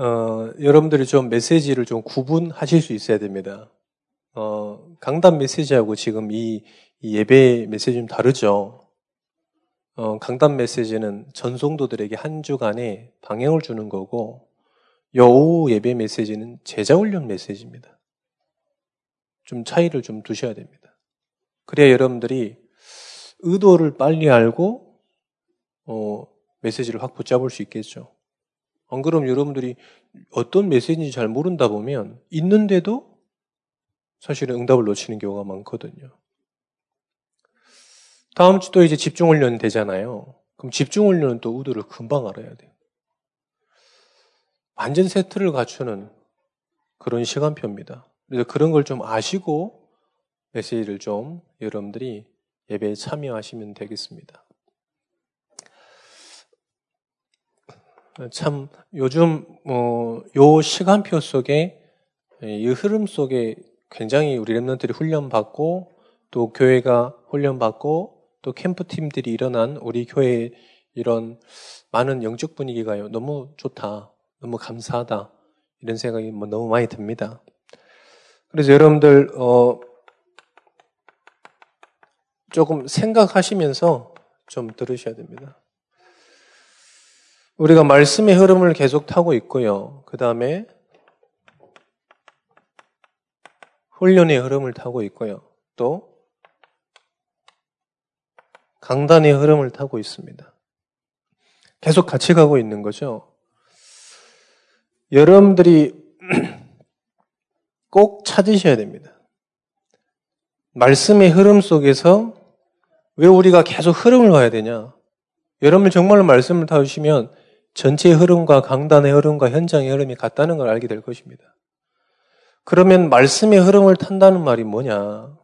어, 여러분들이 좀 메시지를 좀 구분하실 수 있어야 됩니다. 어, 강단 메시지하고 지금 이, 이 예배 메시지 좀 다르죠. 어, 강단 메시지는 전송도들에게 한 주간의 방향을 주는 거고, 여오 예배 메시지는 제자 훈련 메시지입니다. 좀 차이를 좀 두셔야 됩니다. 그래야 여러분들이 의도를 빨리 알고, 어, 메시지를 확 붙잡을 수 있겠죠. 안 그럼 여러분들이 어떤 메시지인지 잘 모른다 보면 있는데도 사실은 응답을 놓치는 경우가 많거든요. 다음 주 또 이제 집중훈련 되잖아요. 그럼 집중훈련은 또 의도를 금방 알아야 돼요. 완전 세트를 갖추는 그런 시간표입니다. 그래서 그런 걸 좀 아시고 메시지를 좀 여러분들이 예배에 참여하시면 되겠습니다. 참 요즘 뭐 요 시간표 속에 이 흐름 속에 굉장히 우리 랩런들이 훈련받고 또 교회가 훈련받고 또 캠프 팀들이 일어난 우리 교회 이런 많은 영적 분위기가 너무 좋다. 너무 감사하다. 이런 생각이 뭐 너무 많이 듭니다. 그래서 여러분들, 어, 조금 생각하시면서 좀 들으셔야 됩니다. 우리가 말씀의 흐름을 계속 타고 있고요. 그 다음에 훈련의 흐름을 타고 있고요. 또 강단의 흐름을 타고 있습니다. 계속 같이 가고 있는 거죠. 여러분들이 꼭 찾으셔야 됩니다. 말씀의 흐름 속에서 왜 우리가 계속 흐름을 봐야 되냐? 여러분 정말로 말씀을 타주시면 전체의 흐름과 강단의 흐름과 현장의 흐름이 같다는 걸 알게 될 것입니다. 그러면 말씀의 흐름을 탄다는 말이 뭐냐?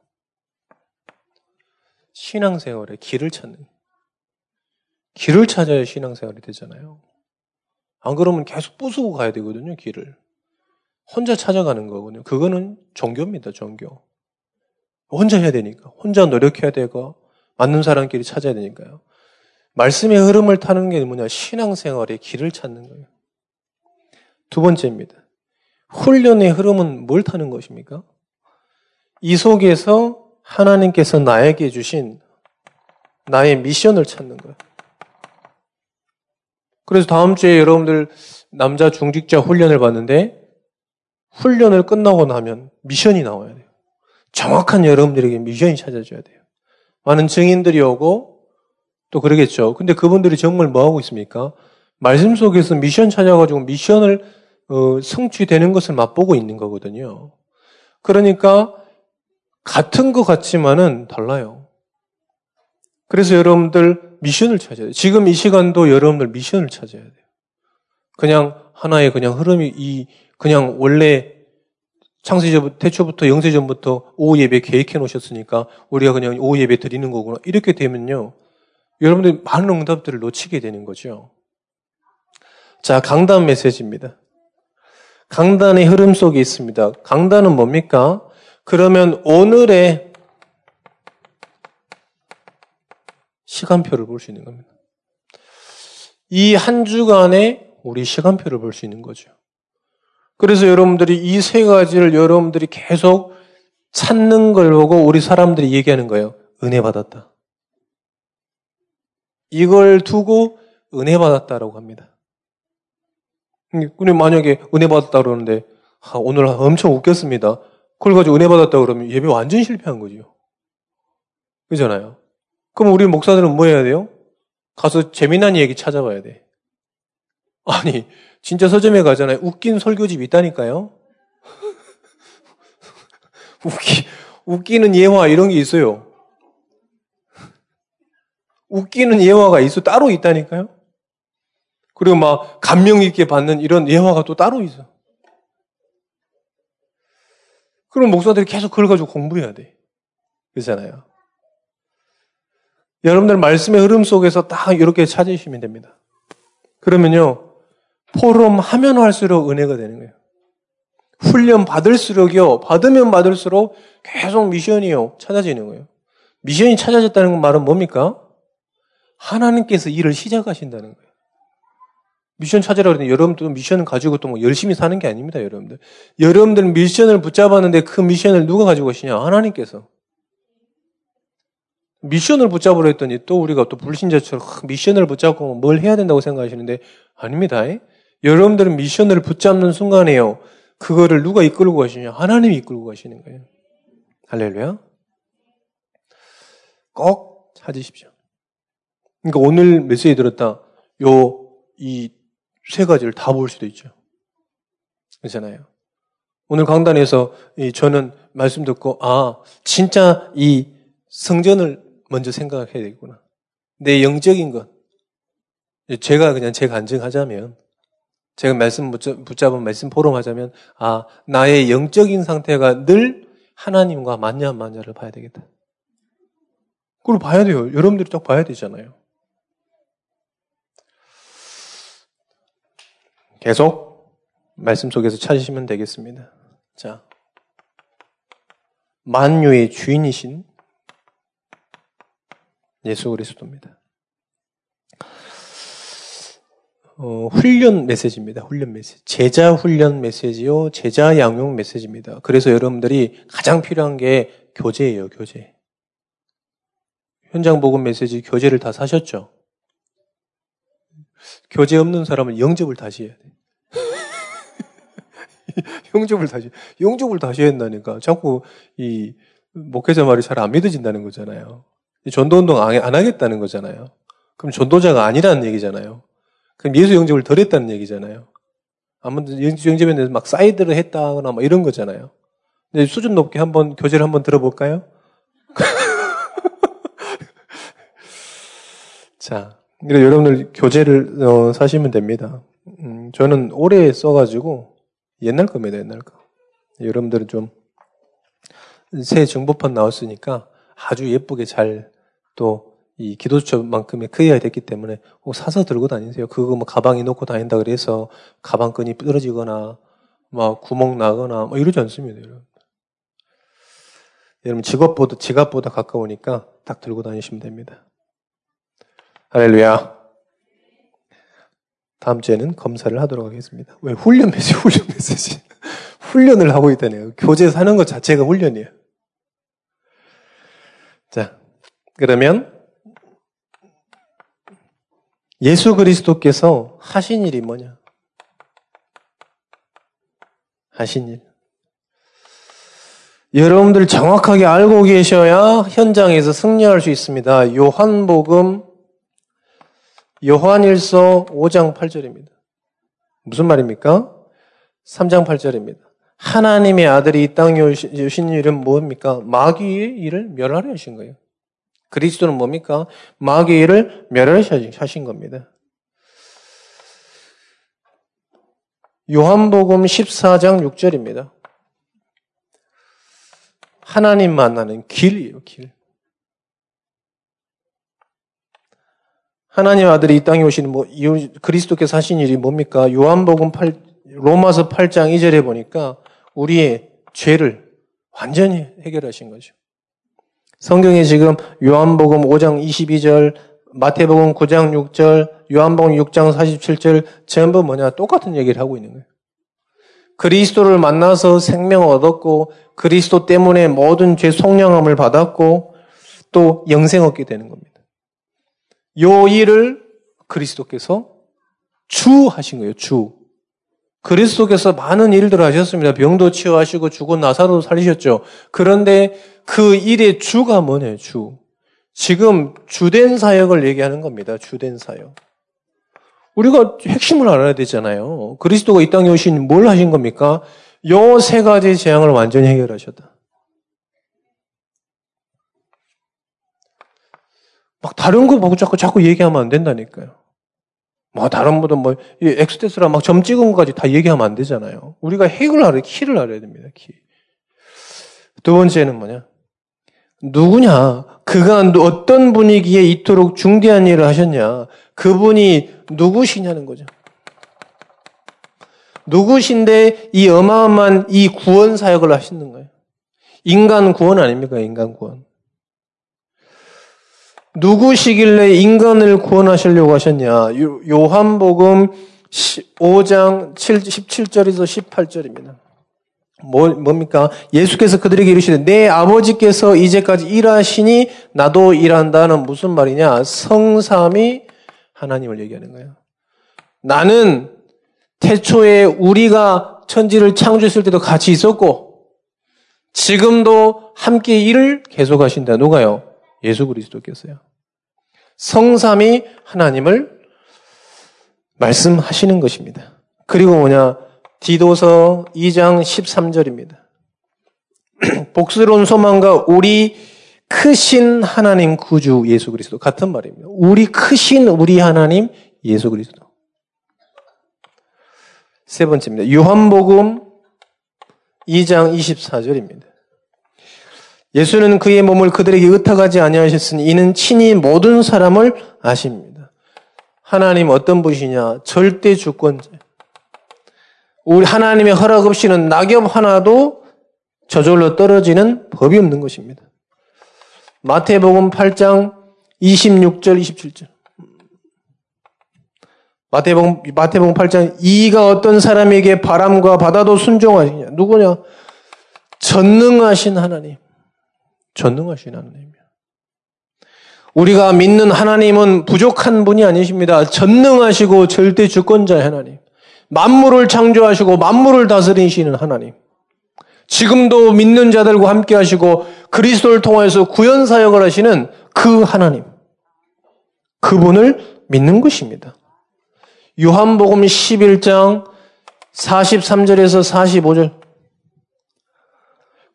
신앙생활의 길을 찾는. 길을 찾아야 신앙생활이 되잖아요. 안 그러면 계속 부수고 가야 되거든요, 길을. 혼자 찾아가는 거거든요. 그거는 종교입니다, 종교. 혼자 해야 되니까. 혼자 노력해야 되고, 맞는 사람끼리 찾아야 되니까요. 말씀의 흐름을 타는 게 뭐냐? 신앙생활의 길을 찾는 거예요. 두 번째입니다. 훈련의 흐름은 뭘 타는 것입니까? 이 속에서 하나님께서 나에게 주신 나의 미션을 찾는 거예요. 그래서 다음 주에 여러분들 남자 중직자 훈련을 받는데 훈련을 끝나고 나면 미션이 나와야 돼요. 정확한 여러분들에게 미션이 찾아져야 돼요. 많은 증인들이 오고 또 그러겠죠. 근데 그분들이 정말 뭐 하고 있습니까? 말씀 속에서 미션 찾아가지고 미션을 어, 성취되는 것을 맛보고 있는 거거든요. 그러니까 같은 것 같지만은 달라요. 그래서 여러분들 미션을 찾아야 돼요. 지금 이 시간도 여러분들 미션을 찾아야 돼요. 그냥 하나의 그냥 흐름이 이 그냥 원래 창세전 태초부터 영세전부터 오후 예배 계획해 놓으셨으니까 우리가 그냥 오후 예배 드리는 거구나. 이렇게 되면요. 여러분들이 많은 응답들을 놓치게 되는 거죠. 자, 강단 메시지입니다. 강단의 흐름 속에 있습니다. 강단은 뭡니까? 그러면 오늘의 시간표를 볼 수 있는 겁니다. 이 한 주간의 우리 시간표를 볼 수 있는 거죠. 그래서 여러분들이 이 세 가지를 여러분들이 계속 찾는 걸 보고 우리 사람들이 얘기하는 거예요. 은혜 받았다. 이걸 두고 은혜 받았다라고 합니다. 근데 만약에 은혜 받았다 그러는데 아, 오늘 엄청 웃겼습니다. 그걸 가지고 은혜 받았다 그러면 예배 완전 실패한 거죠. 그잖아요. 그럼 우리 목사들은 뭐 해야 돼요? 가서 재미난 얘기 찾아봐야 돼. 아니, 진짜 서점에 가잖아요. 웃긴 설교집 있다니까요. 웃기, 웃기는 예화 이런 게 있어요. 웃기는 예화가 있어 따로 있다니까요. 그리고 막 감명 있게 받는 이런 예화가 또 따로 있어. 그럼 목사들이 계속 그걸 가지고 공부해야 돼. 그렇잖아요. 여러분들 말씀의 흐름 속에서 딱 이렇게 찾으시면 됩니다. 그러면요, 포럼 하면 할수록 은혜가 되는 거예요. 훈련 받을수록요, 받으면 받을수록 계속 미션이요, 찾아지는 거예요. 미션이 찾아졌다는 말은 뭡니까? 하나님께서 일을 시작하신다는 거예요. 미션 찾으라 그러는데 여러분도 미션을 가지고 또 뭐 열심히 사는 게 아닙니다, 여러분들. 여러분들 미션을 붙잡았는데 그 미션을 누가 가지고 오시냐? 하나님께서. 미션을 붙잡으려 했더니 또 우리가 또 불신자처럼 미션을 붙잡고 뭘 해야 된다고 생각하시는데 아닙니다. 여러분들은 미션을 붙잡는 순간에요. 그거를 누가 이끌고 가시냐? 하나님이 이끌고 가시는 거예요. 할렐루야. 꼭 찾으십시오. 그러니까 오늘 메시지 들었다. 요, 이 세 가지를 다 볼 수도 있죠. 그렇잖아요. 오늘 강단에서 저는 말씀 듣고, 아, 진짜 이 성전을 먼저 생각해야 되겠구나. 내 영적인 것. 제가 그냥 제 간증하자면, 제가 말씀 붙잡은 말씀 포럼하자면, 아, 나의 영적인 상태가 늘 하나님과 맞냐 안 맞냐를 봐야 되겠다. 그걸 봐야 돼요. 여러분들이 딱 봐야 되잖아요. 계속 말씀 속에서 찾으시면 되겠습니다. 자, 만유의 주인이신 예수 그리스도입니다. 어, 훈련 메시지입니다. 훈련 메시지. 제자 훈련 메시지요. 제자 양육 메시지입니다. 그래서 여러분들이 가장 필요한 게 교제예요, 교제. 현장 복음 메시지 교재를 다 사셨죠? 교재 없는 사람은 영접을 다시 해야 돼. 영접을 다시, 영접을 다시 해야 한다니까. 자꾸 이 목회자 말이 잘 안 믿어진다는 거잖아요. 전도 운동 안 하겠다는 거잖아요. 그럼 전도자가 아니라는 얘기잖아요. 그럼 예수 영접을 덜 했다는 얘기잖아요. 아무튼 영접에 대해서 막 사이드를 했다거나 뭐 이런 거잖아요. 근데 수준 높게 한번 교재를 한번 들어볼까요? 자, 여러분들 교재를 어, 사시면 됩니다. 음, 저는 오래 써가지고 옛날 겁니다, 옛날 거. 여러분들은 좀 새 정보판 나왔으니까 아주 예쁘게 잘 또 이 기도처만큼의 크기가 됐기 때문에 꼭 사서 들고 다니세요. 그거 뭐 가방에 넣고 다닌다 그래서 가방끈이 떨어지거나 막 구멍 나거나 뭐 이러지 않습니다, 여러분. 여러분 직업보다 지갑보다 가까우니까 딱 들고 다니시면 됩니다. 할렐루야. 다음 주에는 검사를 하도록 하겠습니다. 왜 훈련 메시지, 훈련 메시지. 훈련을 하고 있다네요. 교재 사는 것 자체가 훈련이에요. 자, 그러면 예수 그리스도께서 하신 일이 뭐냐? 하신 일. 여러분들 정확하게 알고 계셔야 현장에서 승리할 수 있습니다. 요한복음 요한일서 5장 8절입니다. 무슨 말입니까? 3장 8절입니다. 하나님의 아들이 이 땅에 오신 일은 뭡니까? 마귀의 일을 멸하려 하신 거예요. 그리스도는 뭡니까? 마귀의 일을 멸하려 하신 겁니다. 요한복음 14장 6절입니다. 하나님 만나는 길이에요, 길. 하나님 아들이 이 땅에 오시는 뭐 그리스도께서 하신 일이 뭡니까? 요한복음 8 로마서 8장 2절에 보니까 우리의 죄를 완전히 해결하신 거죠. 성경에 지금 요한복음 5장 22절, 마태복음 9장 6절, 요한복음 6장 47절 전부 뭐냐 똑같은 얘기를 하고 있는 거예요. 그리스도를 만나서 생명을 얻었고 그리스도 때문에 모든 죄 속량함을 받았고 또 영생 얻게 되는 겁니다. 요 일을 그리스도께서 주 하신 거예요, 주. 그리스도께서 많은 일들을 하셨습니다. 병도 치유하시고 죽은 나사로도 살리셨죠. 그런데 그 일의 주가 뭐냐, 주. 지금 주된 사역을 얘기하는 겁니다. 주된 사역. 우리가 핵심을 알아야 되잖아요. 그리스도가 이 땅에 오신 뭘 하신 겁니까? 요 세 가지 재앙을 완전히 해결하셨다. 막 다른 거 보고 자꾸 자꾸 얘기하면 안 된다니까요. 뭐 다른 분들 뭐 엑스테스라 막 점 찍은 것까지 다 얘기하면 안 되잖아요. 우리가 핵을 알아야 키를 알아야 됩니다. 키. 두 번째는 뭐냐? 누구냐? 그가 어떤 분위기에 이토록 중대한 일을 하셨냐? 그분이 누구시냐는 거죠. 누구신데 이 어마어마한 이 구원 사역을 하시는 거예요. 인간 구원 아닙니까? 인간 구원. 누구시길래 인간을 구원하시려고 하셨냐? 요한복음 5장 17절에서 18절입니다. 뭐, 뭡니까? 예수께서 그들에게 이르시되 내 아버지께서 이제까지 일하시니 나도 일한다는 무슨 말이냐? 성삼이 하나님을 얘기하는 거예요. 나는 태초에 우리가 천지를 창조했을 때도 같이 있었고 지금도 함께 일을 계속하신다. 누가요? 예수 그리스도께서요. 성삼이 하나님을 말씀하시는 것입니다. 그리고 뭐냐? 디도서 2장 13절입니다. 복스러운 소망과 우리 크신 하나님 구주 예수 그리스도 같은 말입니다. 우리 크신 우리 하나님 예수 그리스도. 세 번째입니다. 요한복음 2장 24절입니다. 예수는 그의 몸을 그들에게 의탁하지 아니하셨으니 이는 친히 모든 사람을 아십니다. 하나님 어떤 분이시냐? 절대 주권자. 우리 하나님의 허락 없이는 낙엽 하나도 저절로 떨어지는 법이 없는 것입니다. 마태복음 8장 26절 27절. 마태복음 마태복음 8장 이가 어떤 사람에게 바람과 바다도 순종하시냐? 누구냐? 전능하신 하나님. 전능하신 하나님이야. 우리가 믿는 하나님은 부족한 분이 아니십니다. 전능하시고 절대 주권자의 하나님. 만물을 창조하시고 만물을 다스리시는 하나님. 지금도 믿는 자들과 함께 하시고 그리스도를 통해서 구현 사역을 하시는 그 하나님. 그분을 믿는 것입니다. 요한복음 11장 43절에서 45절.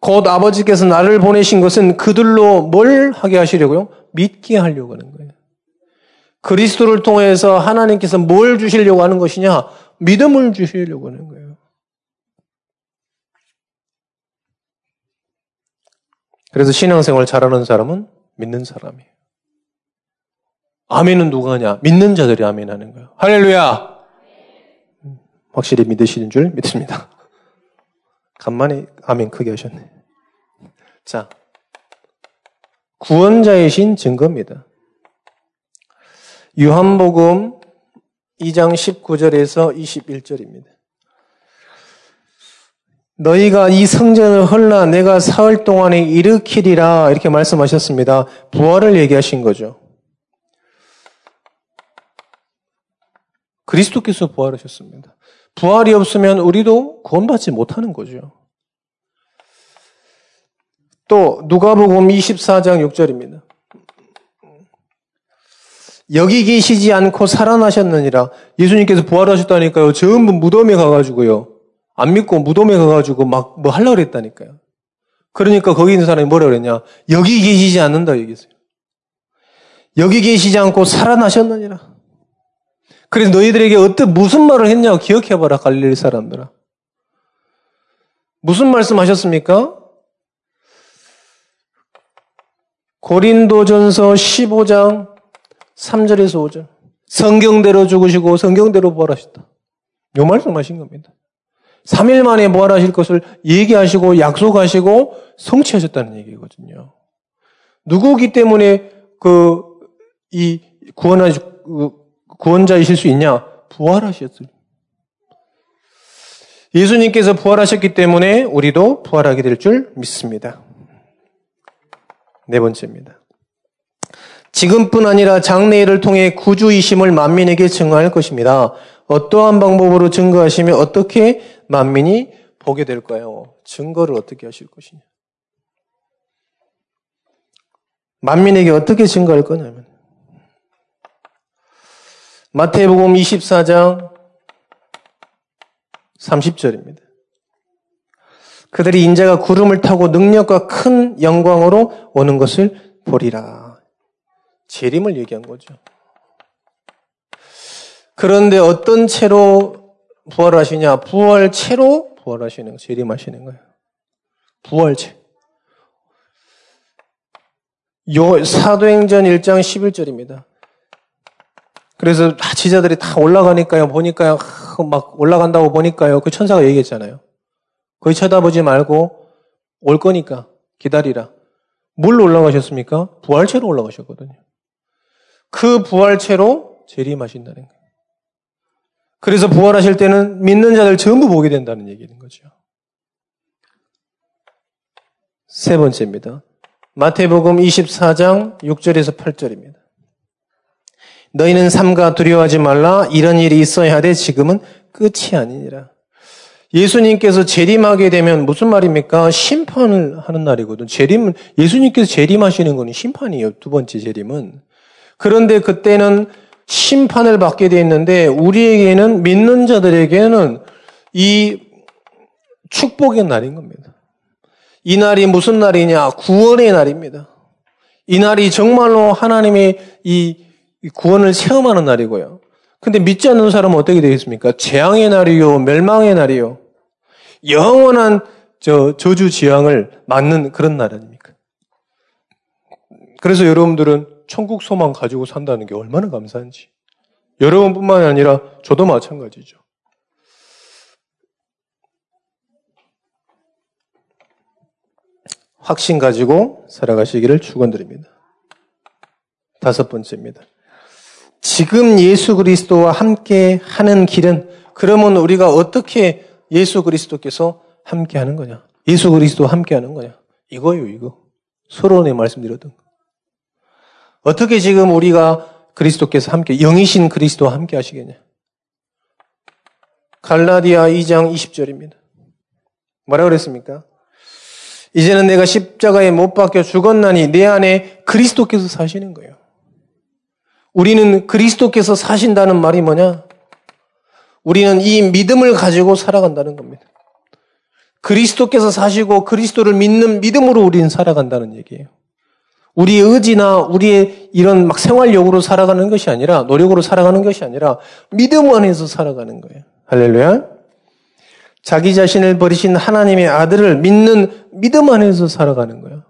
곧 아버지께서 나를 보내신 것은 그들로 뭘 하게 하시려고요? 믿게 하려고 하는 거예요. 그리스도를 통해서 하나님께서 뭘 주시려고 하는 것이냐? 믿음을 주시려고 하는 거예요. 그래서 신앙생활 잘하는 사람은 믿는 사람이에요. 아멘은 누가 하냐? 믿는 자들이 아멘 하는 거예요. 할렐루야! 확실히 믿으시는 줄 믿습니다. 간만에 아멘 크게 하셨네. 자, 구원자이신 증거입니다. 유한복음 2장 19절에서 21절입니다. 너희가 이 성전을 헐라 내가 사흘 동안에 일으키리라 이렇게 말씀하셨습니다. 부활을 얘기하신 거죠. 그리스도께서 부활하셨습니다. 부활이 없으면 우리도 구원받지 못하는 거죠. 또 누가복음 24장 6절입니다. 여기 계시지 않고 살아나셨느니라. 예수님께서 부활하셨다니까요. 전부 무덤에 가가지고요. 안 믿고 무덤에 가가지고 막 뭐 하려고 그랬다니까요. 그러니까 거기 있는 사람이 뭐라 그랬냐. 여기 계시지 않는다 얘기했어요. 여기 계시지 않고 살아나셨느니라. 그래서 너희들에게 어떤 무슨 말을 했냐고 기억해봐라 갈릴리 사람들아. 무슨 말씀하셨습니까? 고린도전서 15장 3절에서 5절. 성경대로 죽으시고 성경대로 부활하셨다. 요 말씀하신 겁니다. 3일 만에 부활하실 것을 얘기하시고 약속하시고 성취하셨다는 얘기거든요. 누구기 때문에 그, 이 구원하, 그 구원자이실 수 있냐? 부활하셨어요. 예수님께서 부활하셨기 때문에 우리도 부활하게 될 줄 믿습니다. 네 번째입니다. 지금뿐 아니라 장래일을 통해 구주이심을 만민에게 증거할 것입니다. 어떠한 방법으로 증거하시며 어떻게 만민이 보게 될까요? 증거를 어떻게 하실 것이냐? 만민에게 어떻게 증거할 거냐면 마태복음 24장 30절입니다. 그들이 인자가 구름을 타고 능력과 큰 영광으로 오는 것을 보리라. 재림을 얘기한 거죠. 그런데 어떤 채로 부활하시냐? 부활채로 부활하시는, 재림하시는 거예요. 부활채. 요, 사도행전 1장 11절입니다. 그래서 지자들이 다 올라가니까요, 보니까요, 막 올라간다고 보니까요, 그 천사가 얘기했잖아요. 거기 쳐다보지 말고 올 거니까 기다리라. 뭘로 올라가셨습니까? 부활체로 올라가셨거든요. 그 부활체로 재림하신다는 거예요. 그래서 부활하실 때는 믿는 자들 전부 보게 된다는 얘기인 거죠. 세 번째입니다. 마태복음 24장 6절에서 8절입니다. 너희는 삼가 두려워하지 말라 이런 일이 있어야 하되 지금은 끝이 아니니라. 예수님께서 재림하게 되면 무슨 말입니까? 심판을 하는 날이거든. 재림은 예수님께서 재림하시는 거는 심판이에요. 두 번째 재림은. 그런데 그때는 심판을 받게 돼 있는데 우리에게는 믿는 자들에게는 이 축복의 날인 겁니다. 이 날이 무슨 날이냐? 구원의 날입니다. 이 날이 정말로 하나님의 이 구원을 체험하는 날이고요. 근데 믿지 않는 사람은 어떻게 되겠습니까? 재앙의 날이요, 멸망의 날이요. 영원한 저 저주 지향을 맞는 그런 날 아닙니까? 그래서 여러분들은 천국 소망 가지고 산다는 게 얼마나 감사한지. 여러분뿐만 아니라 저도 마찬가지죠. 확신 가지고 살아가시기를 축원드립니다. 다섯 번째입니다. 지금 예수 그리스도와 함께 하는 길은 그러면 우리가 어떻게 예수 그리스도께서 함께 하는 거냐? 예수 그리스도와 함께 하는 거냐? 이거요, 이거. 서론에 말씀드렸던 거. 어떻게 지금 우리가 그리스도께서 함께, 영이신 그리스도와 함께 하시겠냐? 갈라디아 2장 20절입니다. 뭐라 그랬습니까? 이제는 내가 십자가에 못 박혀 죽었나니 내 안에 그리스도께서 사시는 거예요. 우리는 그리스도께서 사신다는 말이 뭐냐? 우리는 이 믿음을 가지고 살아간다는 겁니다. 그리스도께서 사시고 그리스도를 믿는 믿음으로 우리는 살아간다는 얘기예요. 우리의 의지나 우리의 이런 막 생활력으로 살아가는 것이 아니라 노력으로 살아가는 것이 아니라 믿음 안에서 살아가는 거예요. 할렐루야. 자기 자신을 버리신 하나님의 아들을 믿는 믿음 안에서 살아가는 거예요.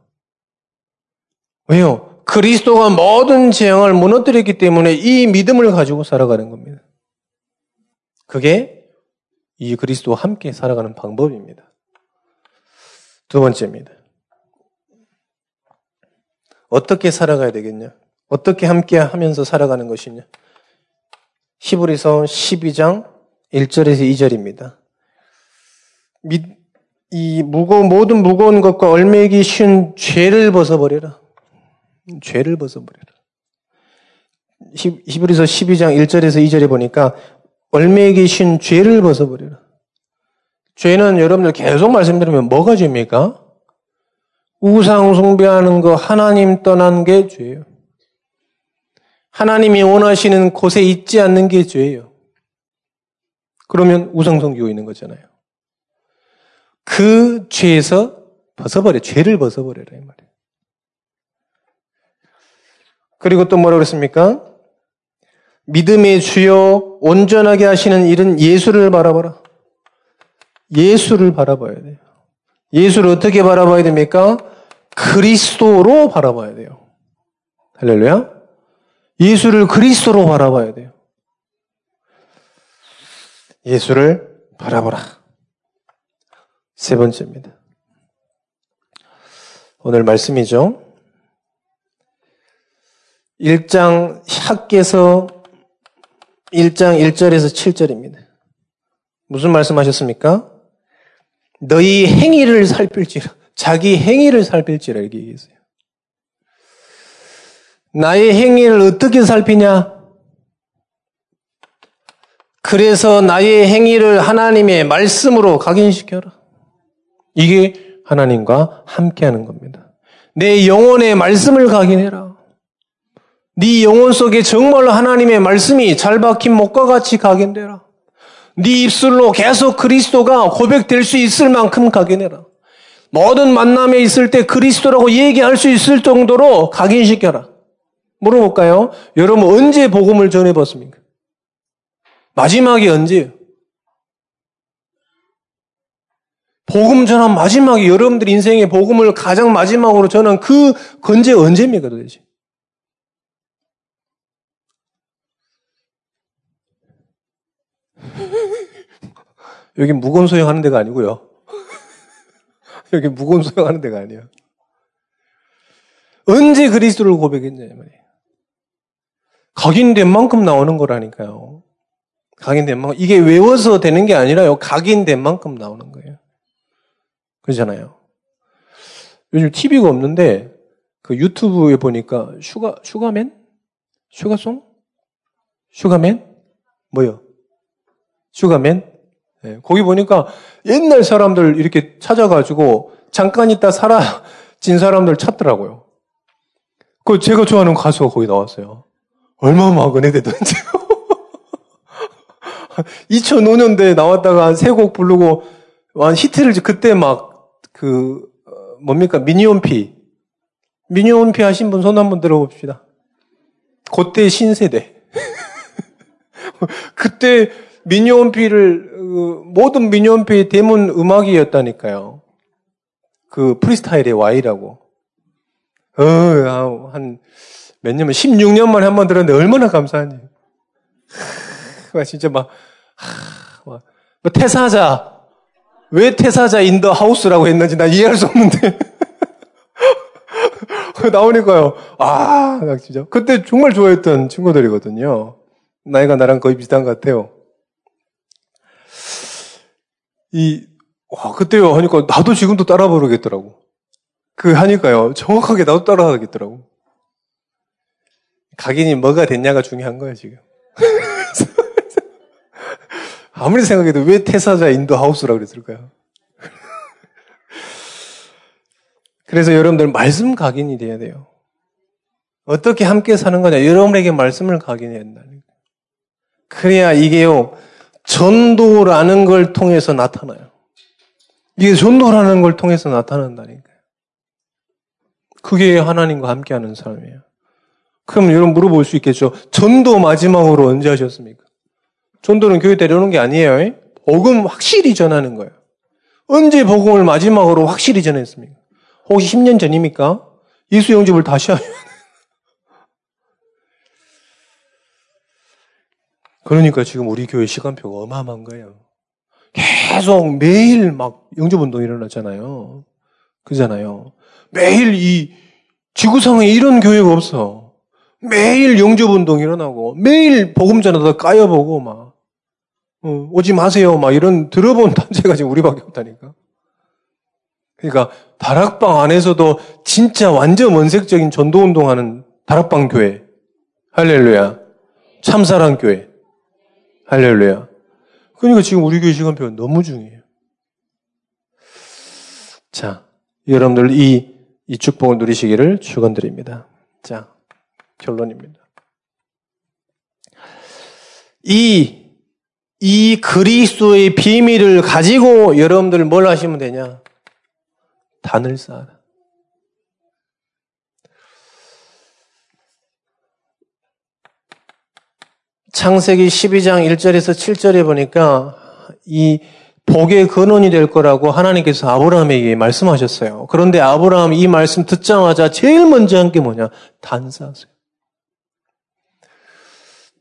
왜요? 그리스도가 모든 재앙을 무너뜨렸기 때문에 이 믿음을 가지고 살아가는 겁니다. 그게 이 그리스도와 함께 살아가는 방법입니다. 두 번째입니다. 어떻게 살아가야 되겠냐? 어떻게 함께 하면서 살아가는 것이냐? 히브리서 12장 1절에서 2절입니다. 이 무거운 모든 무거운 것과 얼매기 쉬운 죄를 벗어버려라. 죄를 벗어버려라. 히브리서 12장 1절에서 2절에 보니까 얼매기 쉬운 죄를 벗어버려라. 죄는 여러분들 계속 말씀드리면 뭐가 죄입니까? 우상 숭배하는 거 하나님 떠난 게 죄예요. 하나님이 원하시는 곳에 있지 않는 게 죄예요. 그러면 우상 섬기고 있는 거잖아요. 그 죄에서 벗어버려. 죄를 벗어버려라 이 말이에요. 그리고 또 뭐라고 그랬습니까? 믿음의 주요 온전하게 하시는 일은 예수를 바라봐라. 예수를 바라봐야 돼요. 예수를 어떻게 바라봐야 됩니까? 그리스도로 바라봐야 돼요. 할렐루야. 예수를 그리스도로 바라봐야 돼요. 예수를 바라보라. 세 번째입니다. 오늘 말씀이죠. 1장 학계서 1장 1절에서 7절입니다. 무슨 말씀하셨습니까? 너희 행위를 살필지라. 자기 행위를 살필지라 이렇게 얘기했어요. 나의 행위를 어떻게 살피냐? 그래서 나의 행위를 하나님의 말씀으로 각인시켜라. 이게 하나님과 함께하는 겁니다. 내 영혼의 말씀을 각인해라. 네 영혼 속에 정말로 하나님의 말씀이 잘 박힌 목과 같이 각인되라. 네 입술로 계속 그리스도가 고백될 수 있을 만큼 각인해라. 모든 만남에 있을 때 그리스도라고 얘기할 수 있을 정도로 각인시켜라. 물어볼까요? 여러분 언제 복음을 전해봤습니까? 마지막이 언제예요? 복음 전한 마지막에 여러분들 인생의 복음을 가장 마지막으로 전한 그 건재 언제입니까 도대체? 여기 무거운 소용 하는 데가 아니고요. 여기 무거운 소용하는 데가 아니에요. 언제 그리스도를 고백했냐 말이에요. 각인된 만큼 나오는 거라니까요. 각인된 만큼. 이게 외워서 되는 게 아니라요. 각인된 만큼 나오는 거예요. 그러잖아요. 요즘 TV가 없는데 그 유튜브에 보니까 슈가 슈가맨? 슈가송? 슈가맨? 뭐요? 슈가맨? 네, 거기 보니까 옛날 사람들 이렇게 찾아가지고 잠깐 있다 사라진 사람들 찾더라고요. 그 제가 좋아하는 가수가 거기 나왔어요. 얼마나 막 은혜되던지. 2005년도에 나왔다가 한 세 곡 부르고 완 히트를 그때 막 그 뭡니까 미니홈피 미니홈피 하신 분 손 한번 들어봅시다. 그때 신세대. 그때 미니홈피를 그 모든 미니홈피의 대문 음악이었다니까요. 그 프리스타일의 Y라고. 어, 한 몇 년만 16년 만에 한 번 들었는데 얼마나 감사하니. 진짜 막, 막뭐 태사자 왜 태사자 인더 하우스라고 했는지 나 이해할 수 없는데. 나오니까요. 아, 나 진짜. 그때 정말 좋아했던 친구들이거든요. 나이가 나랑 거의 비슷한 것 같아요. 이, 와, 그때요. 하니까 나도 지금도 따라 부르겠더라고. 그 하니까요. 정확하게 나도 따라 하겠더라고. 각인이 뭐가 됐냐가 중요한 거예요, 지금. 아무리 생각해도 왜 태사자 인도 하우스라고 그랬을까요? 그래서 여러분들 말씀 각인이 돼야 돼요. 어떻게 함께 사는 거냐? 여러분에게 말씀을 각인해야 된다는 거예요. 그래야 이게요, 전도라는 걸 통해서 나타나요. 이게 전도라는 걸 통해서 나타난다니까요. 그게 하나님과 함께 하는 삶이에요. 그럼 여러분 물어볼 수 있겠죠. 전도 마지막으로 언제 하셨습니까? 전도는 교회 데려오는 게 아니에요. 복음 확실히 전하는 거예요. 언제 복음을 마지막으로 확실히 전했습니까? 혹시 10년 전입니까? 예수 영접을 다시 하면. 그러니까 지금 우리 교회 시간표가 어마어마한 거예요. 계속 매일 막 영접운동이 일어났잖아요. 그잖아요. 매일 이 지구상에 이런 교회가 없어. 매일 영접운동이 일어나고, 매일 복음 전하다 까여보고, 막. 어, 오지 마세요. 막 이런 들어본 단체가 지금 우리밖에 없다니까. 그러니까 다락방 안에서도 진짜 완전 원색적인 전도 운동하는 다락방 교회. 할렐루야. 참사랑 교회. 할렐루야. 그러니까 지금 우리 교회 시간표가 너무 중요해요. 자, 여러분들 이, 이 축복을 누리시기를 축원드립니다. 자, 결론입니다. 이 이 그리스도의 비밀을 가지고 여러분들 뭘 하시면 되냐? 단을 쌓아라. 창세기 12장 1절에서 7절에 보니까 이 복의 근원이 될 거라고 하나님께서 아브라함에게 말씀하셨어요. 그런데 아브라함 이 말씀 듣자마자 제일 먼저 한 게 뭐냐? 단 쌓았어요.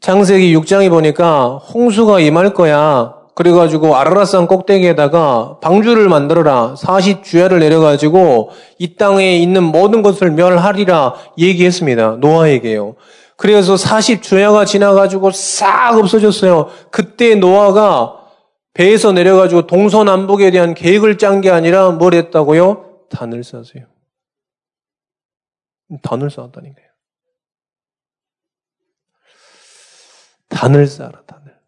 창세기 6장에 보니까 홍수가 임할 거야. 그래가지고 아라라산 꼭대기에다가 방주를 만들어라. 40주야를 내려가지고 이 땅에 있는 모든 것을 멸하리라 얘기했습니다. 노아에게요. 그래서 40주야가 지나가지고 싹 없어졌어요. 그때 노아가 배에서 내려가지고 동서남북에 대한 계획을 짠 게 아니라 뭘 했다고요? 단을 쌓으세요. 단을 쌓았다니까요. 단을 쌓아라, 단을.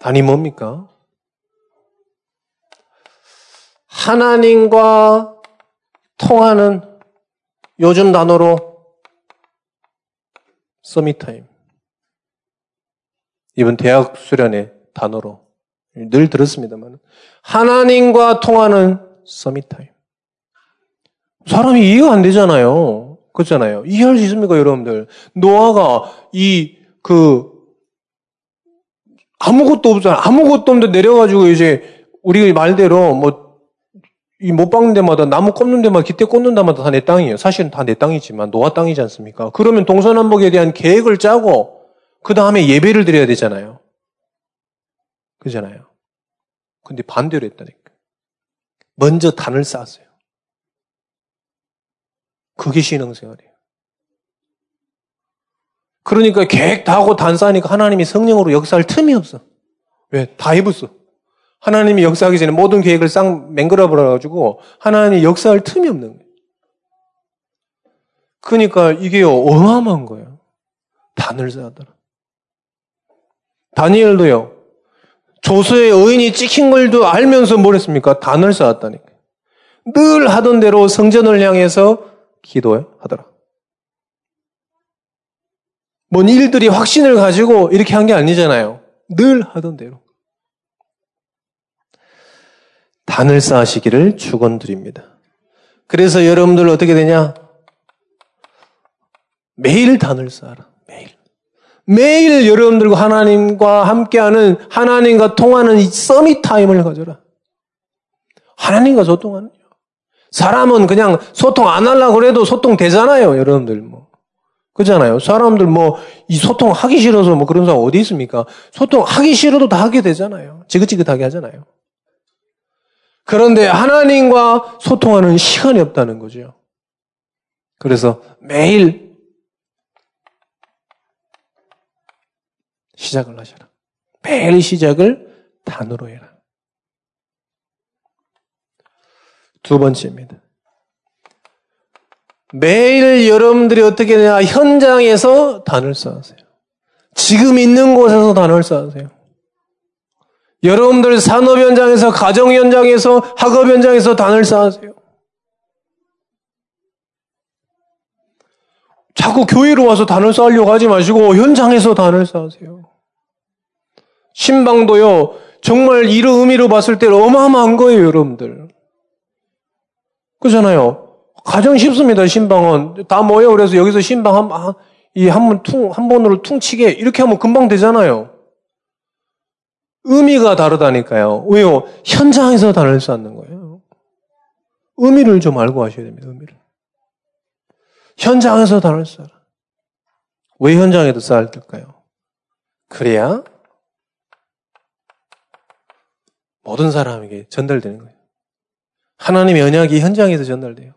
단이 뭡니까? 하나님과 통하는 요즘 단어로 summit time. 이번 대학 수련회 단어로 늘 들었습니다만 하나님과 통하는 summit time. 사람이 이해가 안 되잖아요. 그렇잖아요. 이해할 수 있습니까, 여러분들? 노아가 이 그 아무것도 없잖아. 아무것도 없는데 내려가지고 이제 우리 말대로 뭐 이 못 박는 데마다 나무 꼽는 데마다 깃대 꽂는 데마다 다 내 땅이에요. 사실은 다 내 땅이지만 노아 땅이지 않습니까? 그러면 동서남북에 대한 계획을 짜고 그 다음에 예배를 드려야 되잖아요. 그잖아요. 근데 반대로 했다니까. 먼저 단을 쌓았어요. 그게 신앙생활이에요. 그러니까 계획 다 하고 단사하니까 하나님이 성령으로 역사할 틈이 없어. 왜? 다 해봤어. 하나님이 역사하기 전에 모든 계획을 싹 맹글어 버려가지고 하나님이 역사할 틈이 없는 거예요. 그러니까 이게 어마어마한 거예요. 쌓았더라. 다니엘도요. 조서의 의인이 찍힌 걸도 알면서 뭘 했습니까? 단을 쌓았다니까. 늘 하던 대로 성전을 향해서 기도하더라. 뭔 일들이 확신을 가지고 이렇게 한 게 아니잖아요. 늘 하던 대로. 단을 쌓으시기를 축원드립니다. 그래서 여러분들 어떻게 되냐? 매일 단을 쌓아라. 매일. 매일 여러분들과 하나님과 함께하는 하나님과 통하는 이 서밋 타임을 가져라. 하나님과 소통하는 사람은 그냥 소통 안 하려고 그래도 소통 되잖아요, 여러분들 뭐. 그잖아요. 사람들 뭐, 이 소통 하기 싫어서 뭐 그런 사람 어디 있습니까? 소통 하기 싫어도 다 하게 되잖아요. 지긋지긋하게 하잖아요. 그런데 하나님과 소통하는 시간이 없다는 거죠. 그래서 매일 시작을 하셔라. 매일 시작을 단으로 해라. 두 번째입니다. 매일 여러분들이 어떻게 되냐 현장에서 단을 쌓으세요. 지금 있는 곳에서 단을 쌓으세요. 여러분들 산업 현장에서 가정 현장에서 학업 현장에서 단을 쌓으세요. 자꾸 교회로 와서 단을 쌓으려고 하지 마시고 현장에서 단을 쌓으세요. 신방도요. 정말 이런 의미로 봤을 때 어마어마한 거예요, 여러분들. 그잖아요. 가장 쉽습니다, 신방은. 다 모여. 그래서 여기서 신방 한, 이 한 번 퉁, 한 번으로 퉁치게 이렇게 하면 금방 되잖아요. 의미가 다르다니까요. 왜요? 현장에서 단을 쌓는 거예요. 의미를 좀 알고 하셔야 됩니다, 의미를. 현장에서 단을 쌓아라. 왜 현장에도 쌓을 때까요? 그래야 모든 사람에게 전달되는 거예요. 하나님의 언약이 현장에서 전달돼요.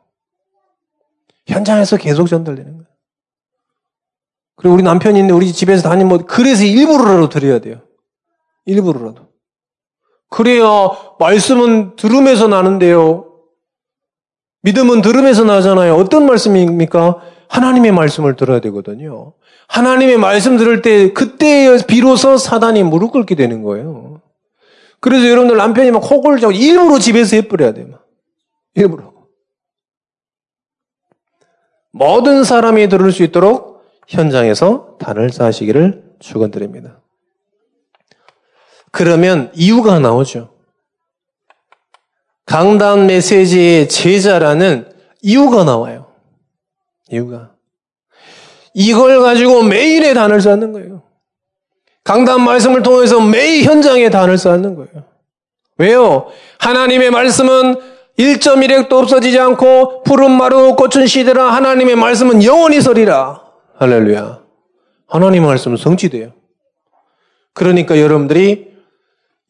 현장에서 계속 전달되는 거예요. 그리고 우리 남편이 있는데 우리 집에서 다니면 그래서 일부러라도 드려야 돼요. 일부러라도. 그래야 말씀은 들음에서 나는데요. 믿음은 들음에서 나잖아요. 어떤 말씀입니까? 하나님의 말씀을 들어야 되거든요. 하나님의 말씀 들을 때 그때 비로소 사단이 무릎 꿇게 되는 거예요. 그래서 여러분들 남편이 막 혹을 자고 일부러 집에서 해버려야 돼요. 일부러. 모든 사람이 들을 수 있도록 현장에서 단을 쌓으시기를 축원드립니다. 그러면 이유가 나오죠. 강단 메시지의 제자라는 이유가 나와요. 이유가. 이걸 가지고 매일의 단을 쌓는 거예요. 강단 말씀을 통해서 매일 현장에 단을 쌓는 거예요. 왜요? 하나님의 말씀은 1.1핵도 없어지지 않고 푸른 마루 꽃은 시대라 하나님의 말씀은 영원히 서리라. 할렐루야. 하나님의 말씀은 성취돼요. 그러니까 여러분들이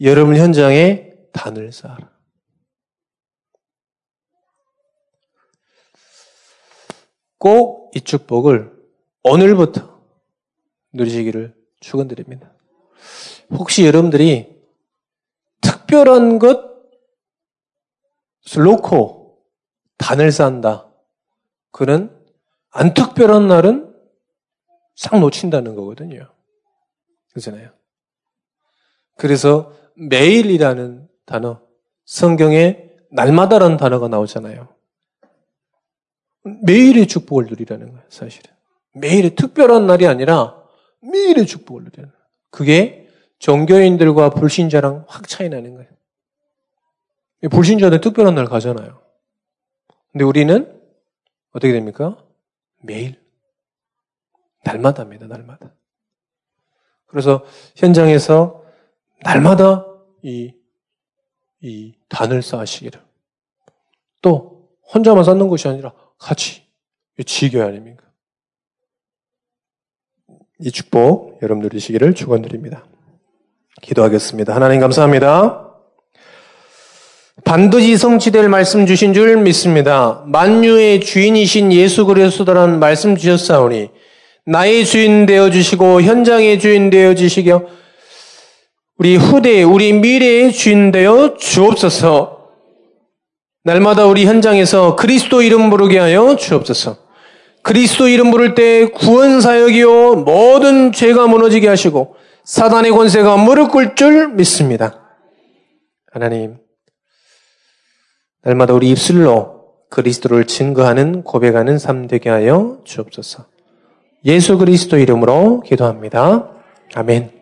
여러분 현장에 단을 쌓아라. 꼭 이 축복을 오늘부터 누리시기를 축원드립니다. 혹시 여러분들이 특별한 것 놓고 단을 쌓는다. 그는 안 특별한 날은 싹 놓친다는 거거든요. 그렇잖아요. 그래서 매일이라는 단어, 성경에 날마다라는 단어가 나오잖아요. 매일의 축복을 누리라는 거예요, 사실은. 매일의 특별한 날이 아니라 매일의 축복을 누리는 거예요. 그게 종교인들과 불신자랑 확 차이 나는 거예요. 불신자들 특별한 날 가잖아요. 근데 우리는 어떻게 됩니까? 매일. 날마다입니다, 날마다. 그래서 현장에서 날마다 이, 이 단을 쌓으시기를. 또, 혼자만 쌓는 것이 아니라 같이. 지교회 아닙니까? 이 축복 여러분 누리시기를 축원드립니다. 기도하겠습니다. 하나님 감사합니다. 반드시 성취될 말씀 주신 줄 믿습니다. 만유의 주인이신 예수 그리스도라는 말씀 주셨사오니 나의 주인 되어 주시고 현장의 주인 되어 주시며 우리 후대, 우리 미래의 주인 되어 주옵소서. 날마다 우리 현장에서 그리스도 이름 부르게 하여 주옵소서. 그리스도 이름 부를 때 구원 사역이요 모든 죄가 무너지게 하시고 사단의 권세가 무릎 꿇을 줄 믿습니다. 하나님, 날마다 우리 입술로 그리스도를 증거하는 고백하는 삶 되게 하여 주옵소서. 예수 그리스도 이름으로 기도합니다. 아멘.